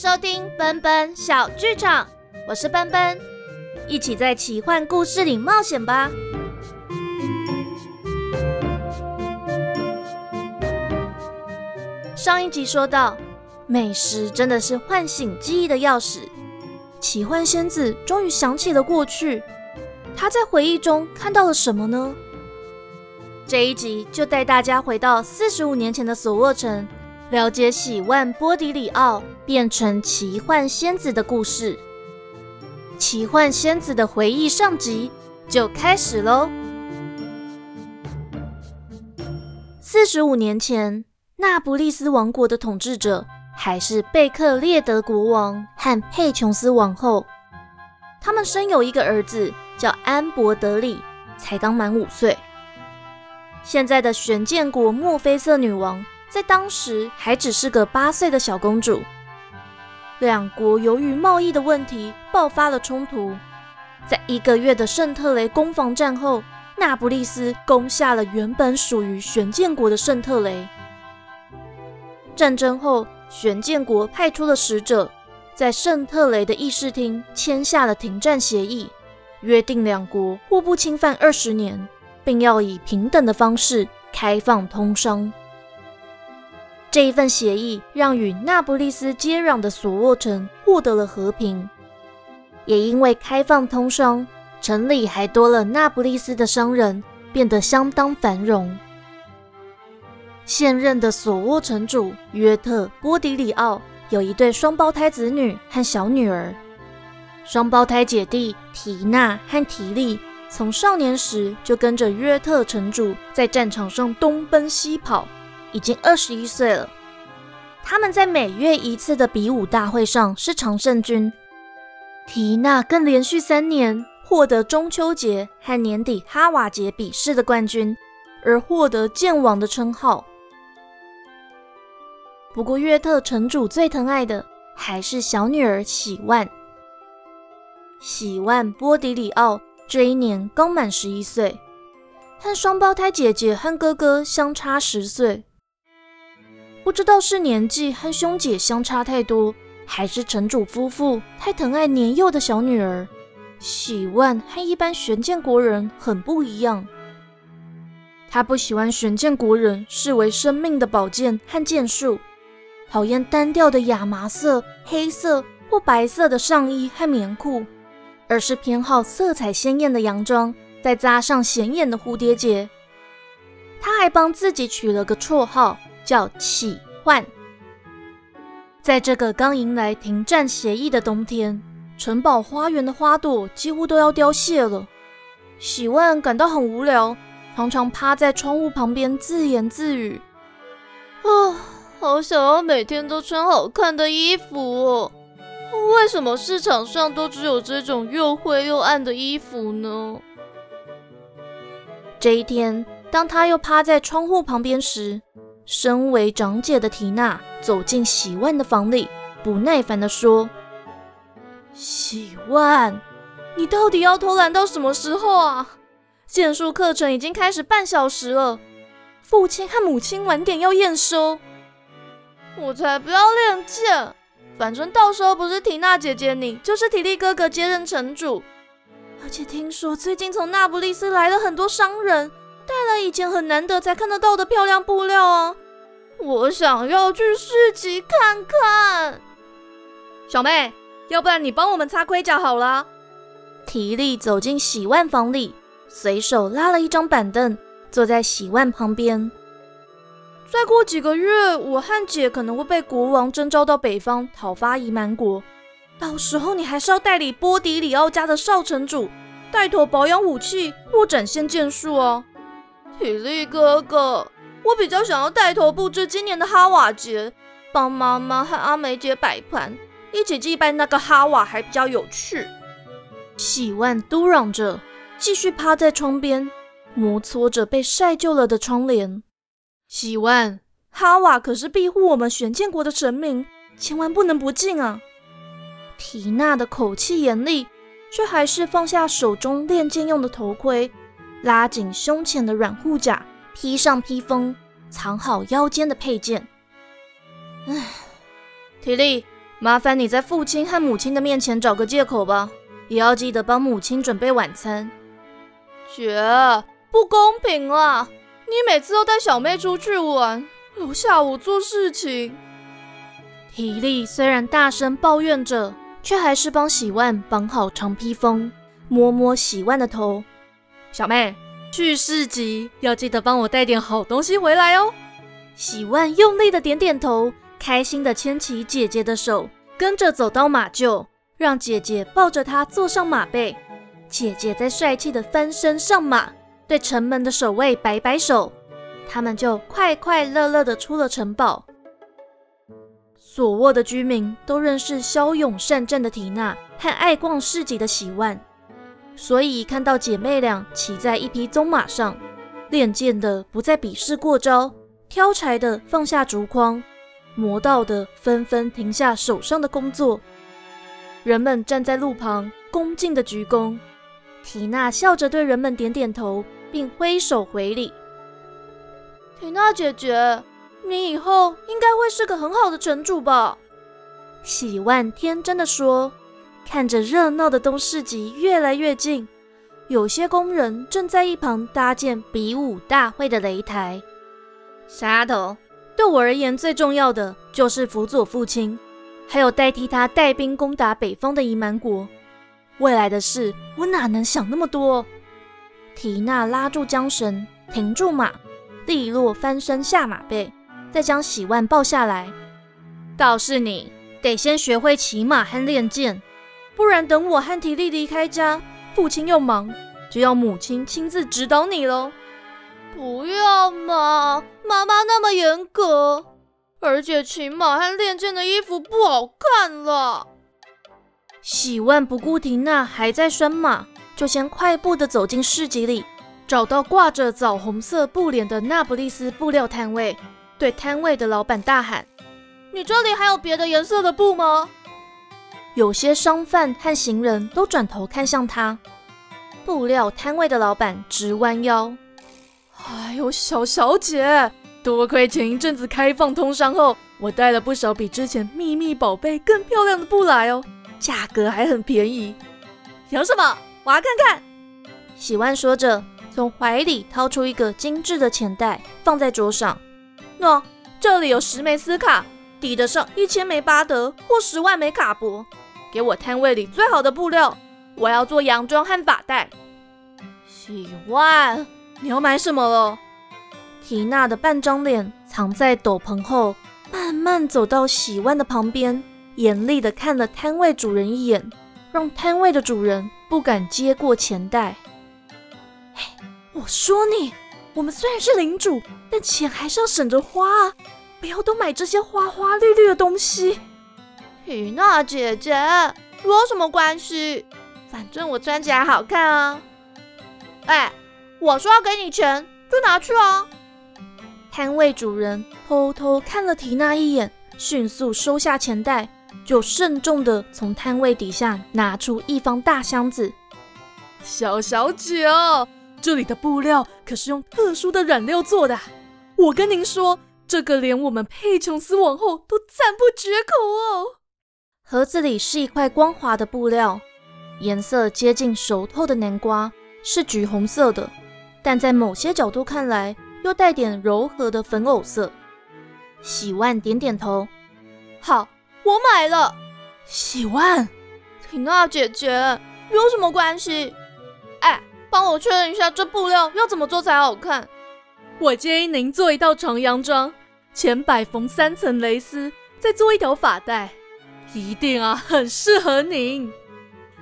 收听奔奔小剧场，我是奔奔，一起在奇幻故事里冒险吧。上一集说到，美食真的是唤醒记忆的钥匙。奇幻仙子终于想起了过去，她在回忆中看到了什么呢？这一集就带大家回到四十五年前的索沃城。了解喜万波迪里奥变成奇幻仙子的故事，奇幻仙子的回忆上集就开始喽。四十五年前，那不利斯王国的统治者还是贝克列德国王和佩琼斯王后，他们生有一个儿子叫安博德里，才刚满五岁。现在的玄剑国墨菲瑟女王。在当时还只是个八岁的小公主，两国由于贸易的问题爆发了冲突。在一个月的圣特雷攻防战后，那不勒斯攻下了原本属于玄剑国的圣特雷。战争后，玄剑国派出了使者，在圣特雷的议事厅签下了停战协议，约定两国互不侵犯二十年，并要以平等的方式开放通商。这一份协议让与那不勒斯接壤的索沃城获得了和平，也因为开放通商，城里还多了那不勒斯的商人，变得相当繁荣。现任的索沃城主约特波迪里奥有一对双胞胎子女和小女儿，双胞胎姐弟提娜和提利从少年时就跟着约特城主在战场上东奔西跑。已经二十一岁了。他们在每月一次的比武大会上是常胜军。缇娜更连续三年获得中秋节和年底哈瓦节比试的冠军，而获得剑王的称号。不过，约特城主最疼爱的还是小女儿喜万。喜万波迪里奥这一年刚满十一岁，和双胞胎姐姐和哥哥相差十岁。不知道是年纪和兄姐相差太多，还是城主夫妇太疼爱年幼的小女儿。喜万和一般玄剑国人很不一样，他不喜欢玄剑国人视为生命的宝剑和剑术，讨厌单调的亚麻色、黑色或白色的上衣和棉裤，而是偏好色彩鲜艳的洋装，再扎上显眼的蝴蝶结。他还帮自己取了个绰号。叫启幻。在这个刚迎来停战协议的冬天，城堡花园的花朵几乎都要凋谢了。喜万感到很无聊，常常趴在窗户旁边自言自语：“啊，好想要每天都穿好看的衣服哦！为什么市场上都只有这种又灰又暗的衣服呢？”这一天，当他又趴在窗户旁边时，身为长姐的缇娜走进喜万的房里，不耐烦地说：“喜万，你到底要偷懒到什么时候啊？剑术课程已经开始半小时了，父亲和母亲晚点要验收。我才不要练剑，反正到时候不是缇娜姐姐你，就是体力哥哥接任城主。而且听说最近从那不勒斯来了很多商人。”带来以前很难得才看得到的漂亮布料啊！我想要去市集看看。小妹，要不然你帮我们擦盔甲好了。提利走进洗腕房里，随手拉了一张板凳，坐在洗腕旁边。再过几个月，我和姐可能会被国王征召到北方讨伐夷蛮国，到时候你还是要代理波迪里奥家的少城主，带头保养武器或展现剑术哦。体力哥哥，我比较想要带头布置今年的哈瓦节，帮妈妈和阿梅姐摆盘，一起祭拜那个哈瓦还比较有趣。喜万嘟嚷着，继续趴在窗边，摩挲着被晒旧了的窗帘。喜万，哈瓦可是庇护我们玄剑国的神明，千万不能不敬啊！缇娜的口气严厉，却还是放下手中练剑用的头盔。拉紧胸前的软护甲，披上披风，藏好腰间的佩剑。唉，体力，麻烦你在父亲和母亲的面前找个借口吧，也要记得帮母亲准备晚餐。姐，不公平啊！你每次都带小妹出去玩，留下我做事情。体力虽然大声抱怨着，却还是帮喜万绑好长披风，摸摸喜万的头。小妹，去市集要记得帮我带点好东西回来哦。喜万用力的点点头。开心的牵起姐姐的手，跟着走到马厩，让姐姐抱着她坐上马背。姐姐在帅气的翻身上马，对城门的守卫摆摆手，他们就快快乐乐的出了城堡。索沃的居民都认识骁勇善战的缇娜和爱逛市集的喜万，所以看到姐妹俩骑在一匹棕马上，练剑的不再比试过招，挑柴的放下竹筐。魔道的纷纷停下手上的工作，人们站在路旁恭敬的鞠躬。缇娜笑着对人们点点头，并挥手回礼。缇娜姐姐，你以后应该会是个很好的城主吧？喜万天真的说。看着热闹的东市集越来越近，有些工人正在一旁搭建比武大会的擂台。丫头。对我而言，最重要的就是辅佐父亲，还有代替他带兵攻打北方的夷蛮国。未来的事，我哪能想那么多？缇娜拉住缰绳，停住马，利落翻身下马背，再将喜万抱下来。倒是你，得先学会骑马和练剑，不然等我和体力离开家，父亲又忙，就要母亲亲自指导你喽。不要嘛，妈妈那么严格，而且骑马和练剑的衣服不好看了。喜万不顾缇娜还在拴马，就先快步的走进市集里，找到挂着枣红色布帘的那不勒斯布料摊位，对摊位的老板大喊：“你这里还有别的颜色的布吗？”有些商贩和行人都转头看向他。布料摊位的老板直弯腰。哎呦，小小姐，多亏前一阵子开放通商后，我带了不少比之前秘密宝贝更漂亮的布来哦，价格还很便宜。有什么？我要看看。喜万说着，从怀里掏出一个精致的钱袋，放在桌上。喏，这里有十枚斯卡，抵得上一千枚巴德或十万枚卡帛。给我摊位里最好的布料，我要做洋装和发带。喜万。你要买什么了？缇娜的半张脸藏在斗篷后，慢慢走到喜万的旁边，严厉的看了摊位主人一眼，让摊位的主人不敢接过钱袋。嘿，我说你，我们虽然是领主，但钱还是要省着花啊，不要都买这些花花绿绿的东西。缇娜姐姐，有什么关系？反正我穿起来好看啊。哎。我说要给你钱，就拿去啊！摊位主人偷偷看了缇娜一眼，迅速收下钱袋，就慎重地从摊位底下拿出一方大箱子。小小姐，这里的布料可是用特殊的染料做的，我跟您说，这个连我们佩琼斯王后都赞不绝口哦。盒子里是一块光滑的布料，颜色接近熟透的南瓜，是橘红色的。但在某些角度看来，又带点柔和的粉藕色。喜万点点头，好，我买了。喜万，缇娜姐姐，有什么关系？哎，帮我确认一下，这布料要怎么做才好看？我建议您做一套长洋装，前摆缝三层蕾丝，再做一条发带，一定啊，很适合您。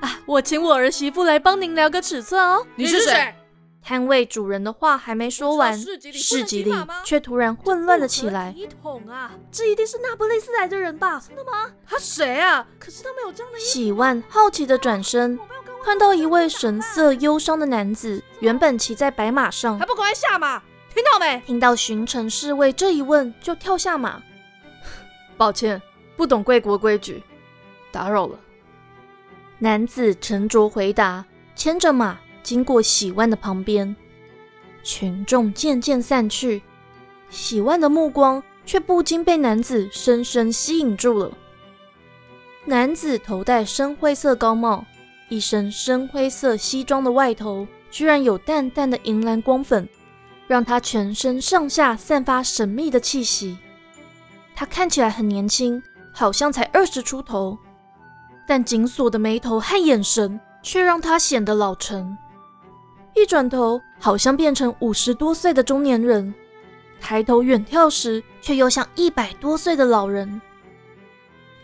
啊，我请我儿媳妇来帮您量个尺寸哦。你是谁？摊位主人的话还没说完，市集里却突然混乱了起来。一桶啊这一定是那不勒斯来的人吧？真的吗？他谁啊？可是他没有这样的。喜万好奇的转身，看到一位神色忧伤的男子，原本骑在白马上，还不赶快下马？听到没？听到巡城侍卫这一问，就跳下马。抱歉，不懂贵国规矩，打扰了。男子沉着回答，牵着马。经过喜万的旁边，群众渐渐散去，喜万的目光却不禁被男子深深吸引住了。男子头戴深灰色高帽，一身深灰色西装的外头居然有淡淡的银蓝光粉，让他全身上下散发神秘的气息。他看起来很年轻，好像才二十出头，但紧锁的眉头和眼神却让他显得老成。一转头，好像变成五十多岁的中年人；抬头远眺时，却又像一百多岁的老人。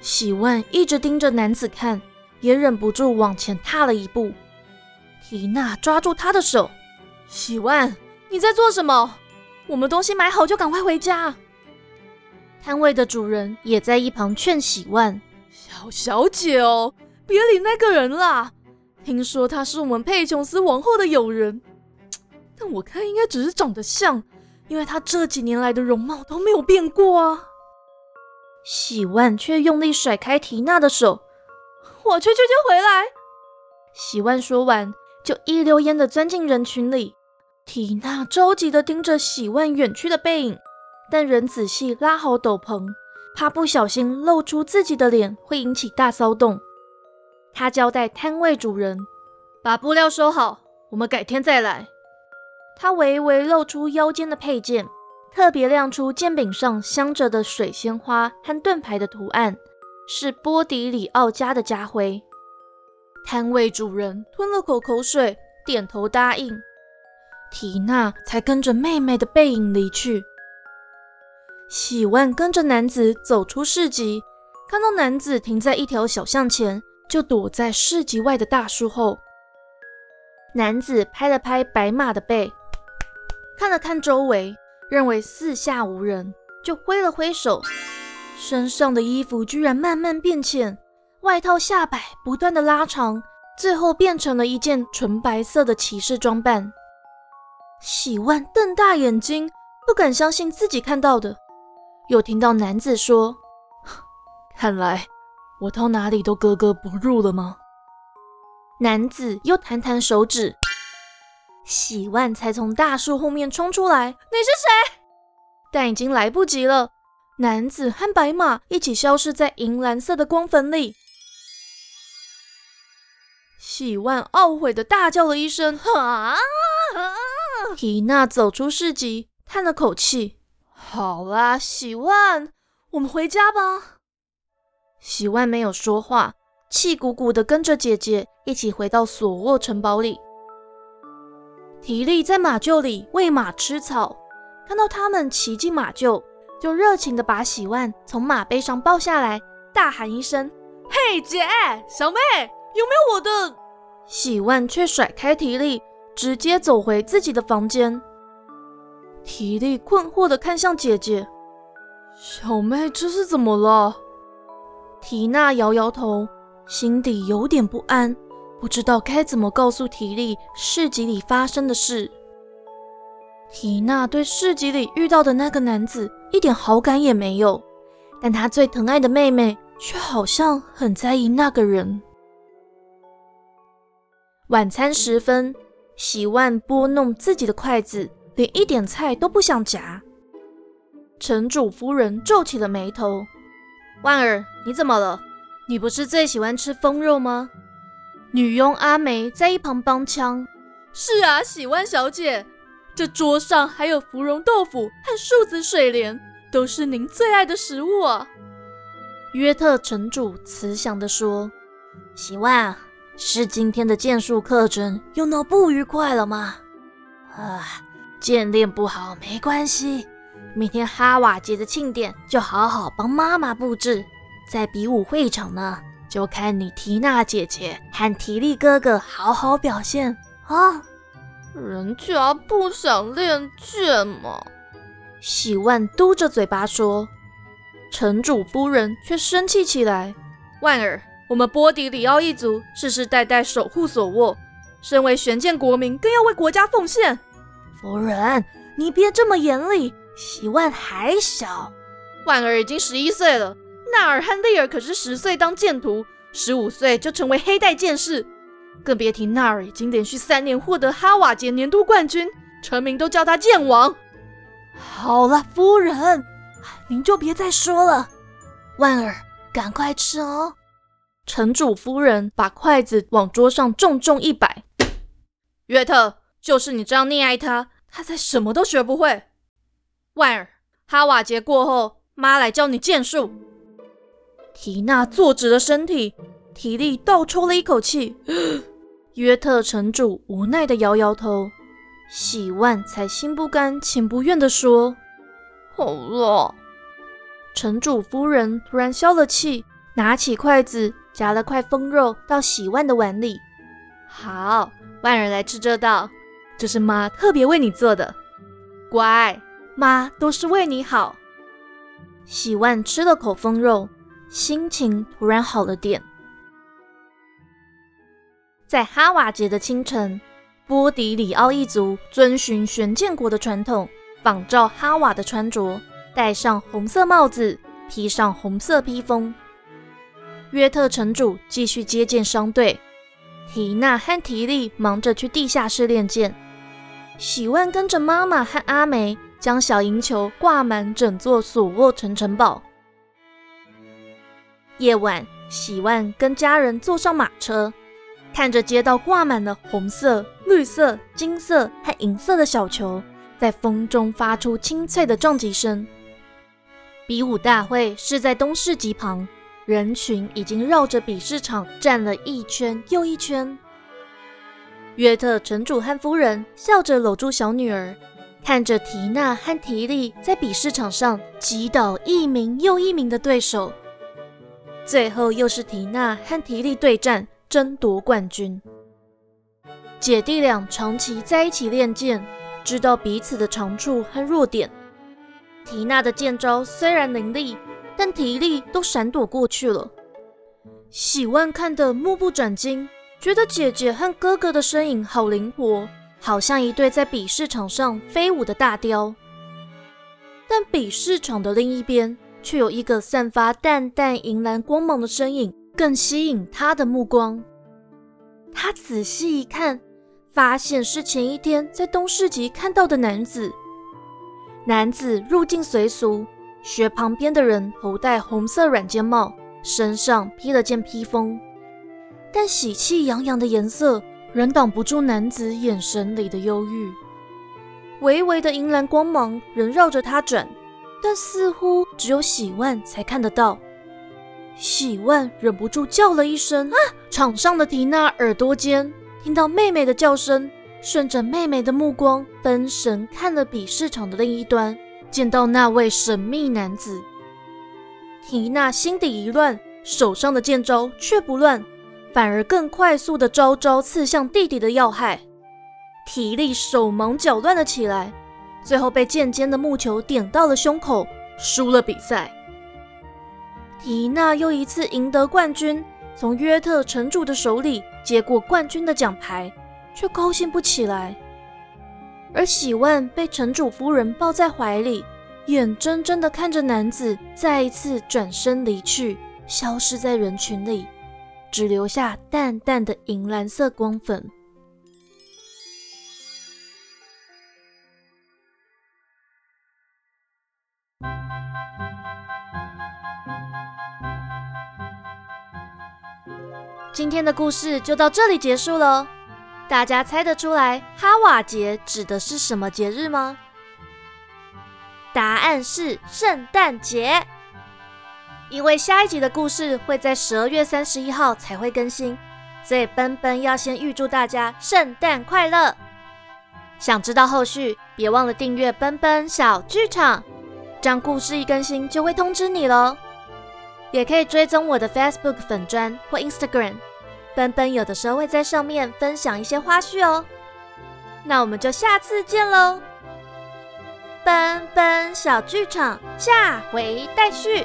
喜万一直盯着男子看，也忍不住往前踏了一步。缇娜抓住他的手：“喜万，你在做什么？我们东西买好就赶快回家。”摊位的主人也在一旁劝喜万：“小小姐哦，别理那个人啦。听说他是我们佩琼斯王后的友人，但我看应该只是长得像，因为他这几年来的容貌都没有变过啊。”喜万却用力甩开缇娜的手：“我去救救回来。”喜万说完，就一溜烟的钻进人群里。缇娜着急的盯着喜万远去的背影。但仍仔细拉好斗篷，怕不小心露出自己的脸会引起大骚动。他交代摊位主人把布料收好，我们改天再来。他微微露出腰间的佩剑，特别亮出剑柄上镶着的水仙花和盾牌的图案，是波迪里奥家的家徽。摊位主人吞了口口水，点头答应。缇娜才跟着妹妹的背影离去。喜万跟着男子走出市集，看到男子停在一条小巷前，就躲在市集外的大树后。男子拍了拍白马的背，看了看周围，认为四下无人，就挥了挥手。身上的衣服居然慢慢变浅，外套下摆不断的拉长，最后变成了一件纯白色的骑士装扮。喜万瞪大眼睛，不敢相信自己看到的。又听到男子说：“看来我到哪里都格格不入了吗？”男子又弹弹手指，喜万才从大树后面冲出来：“你是谁？”但已经来不及了，男子和白马一起消失在银蓝色的光粉里。喜万懊悔的大叫了一声：“啊！”缇娜走出市集，叹了口气。好啦，喜万，我们回家吧。喜万没有说话，气鼓鼓的跟着姐姐一起回到索沃城堡里。提利在马厩里喂马吃草，看到他们骑进马厩，就热情的把喜万从马背上抱下来，大喊一声：“嘿，姐，小妹，有没有我的？”喜万却甩开提利，直接走回自己的房间。提利困惑的看向姐姐，小妹这是怎么了？缇娜摇摇头，心底有点不安，不知道该怎么告诉提利市集里发生的事。缇娜对市集里遇到的那个男子一点好感也没有，但她最疼爱的妹妹却好像很在意那个人。晚餐时分，喜万拨弄自己的筷子。连一点菜都不想夹，城主夫人皱起了眉头。万儿，你怎么了？你不是最喜欢吃风肉吗？女佣阿梅在一旁帮腔。是啊，喜万小姐，这桌上还有芙蓉豆腐和树子水莲，都是您最爱的食物啊。约特城主慈祥地说：“喜万，是今天的剑术课程又闹不愉快了吗？”啊。剑练不好没关系，明天哈瓦节的庆典就好好帮妈妈布置。在比武会场呢，就看你缇娜姐姐和提利哥哥好好表现啊！人家不想练剑嘛。喜万嘟着嘴巴说，城主夫人却生气起来。万儿，我们波迪里奥一族世世代代守护索沃，身为玄剑国民，更要为国家奉献。夫人，你别这么严厉。喜万还小，万儿已经十一岁了。纳尔和利尔可是十岁当剑徒，十五岁就成为黑带剑士，更别提纳尔已经连续三年获得哈瓦杰年度冠军，臣民都叫他剑王。好了，夫人，您就别再说了。万儿，赶快吃哦。城主夫人把筷子往桌上重重一摆。约特，就是你这样溺爱他，他才什么都学不会。万尔，哈瓦节过后，妈来教你剑术。缇娜坐直了身体，体力倒抽了一口气。约特城主无奈的摇摇头，喜万才心不甘情不愿的说：“好了。”城主夫人突然消了气，拿起筷子夹了块风肉到喜万的碗里。好，万儿来吃这道，这是妈特别为你做的。乖，妈都是为你好。喜万吃了口风肉，心情突然好了点。在哈瓦节的清晨，波迪里奥一族遵循玄剑国的传统，仿照哈瓦的穿着。戴上红色帽子，披上红色披风。约特城主继续接见商队，缇娜和提利忙着去地下室练剑。喜万跟着妈妈和阿梅将小银球挂满整座索沃城城堡。夜晚，喜万跟家人坐上马车，看着街道挂满了红色、绿色、金色和银色的小球，在风中发出清脆的撞击声。比武大会是在东市集旁，人群已经绕着比试场站了一圈又一圈。约特城主和夫人笑着搂住小女儿，看着缇娜和提利在比试场上击倒一名又一名的对手，最后又是缇娜和提利对战，争夺冠军。姐弟俩长期在一起练剑，知道彼此的长处和弱点。缇娜的剑招虽然凌厉，但提利都闪躲过去了。喜万看得目不转睛，觉得姐姐和哥哥的身影好灵活，好像一对在比试场上飞舞的大雕。但比试场的另一边，却有一个散发淡淡银蓝光芒的身影，更吸引他的目光。他仔细一看，发现是前一天在东市集看到的男子。男子入境随俗，学旁边的人头戴红色软尖帽，身上披了件披风，但喜气洋洋的颜色仍挡不住男子眼神里的忧郁。微微的银蓝光芒仍绕着他转，但似乎只有喜万才看得到。喜万忍不住叫了一声：“啊！”场上的缇娜耳朵尖听到妹妹的叫声。顺着妹妹的目光，分神看了比试场的另一端，见到那位神秘男子。缇娜心底一乱，手上的剑招却不乱，反而更快速的招招刺向弟弟的要害。体力手忙脚乱了起来，最后被剑尖的木球点到了胸口，输了比赛。缇娜又一次赢得冠军，从约特城主的手里接过冠军的奖牌。却高兴不起来，而喜万被城主夫人抱在怀里，眼睁睁地看着男子再一次转身离去，消失在人群里，只留下淡淡的银蓝色光粉。今天的故事就到这里结束喽。大家猜得出来哈瓦节指的是什么节日吗？答案是圣诞节。因为下一集的故事会在十二月三十一号才会更新，所以奔奔要先预祝大家圣诞快乐。想知道后续，别忘了订阅奔奔小剧场，这样故事一更新就会通知你喽。也可以追踪我的 Facebook 粉砖或 Instagram。奔奔有的时候会在上面分享一些花絮哦，那我们就下次见喽！奔奔小剧场下回待续。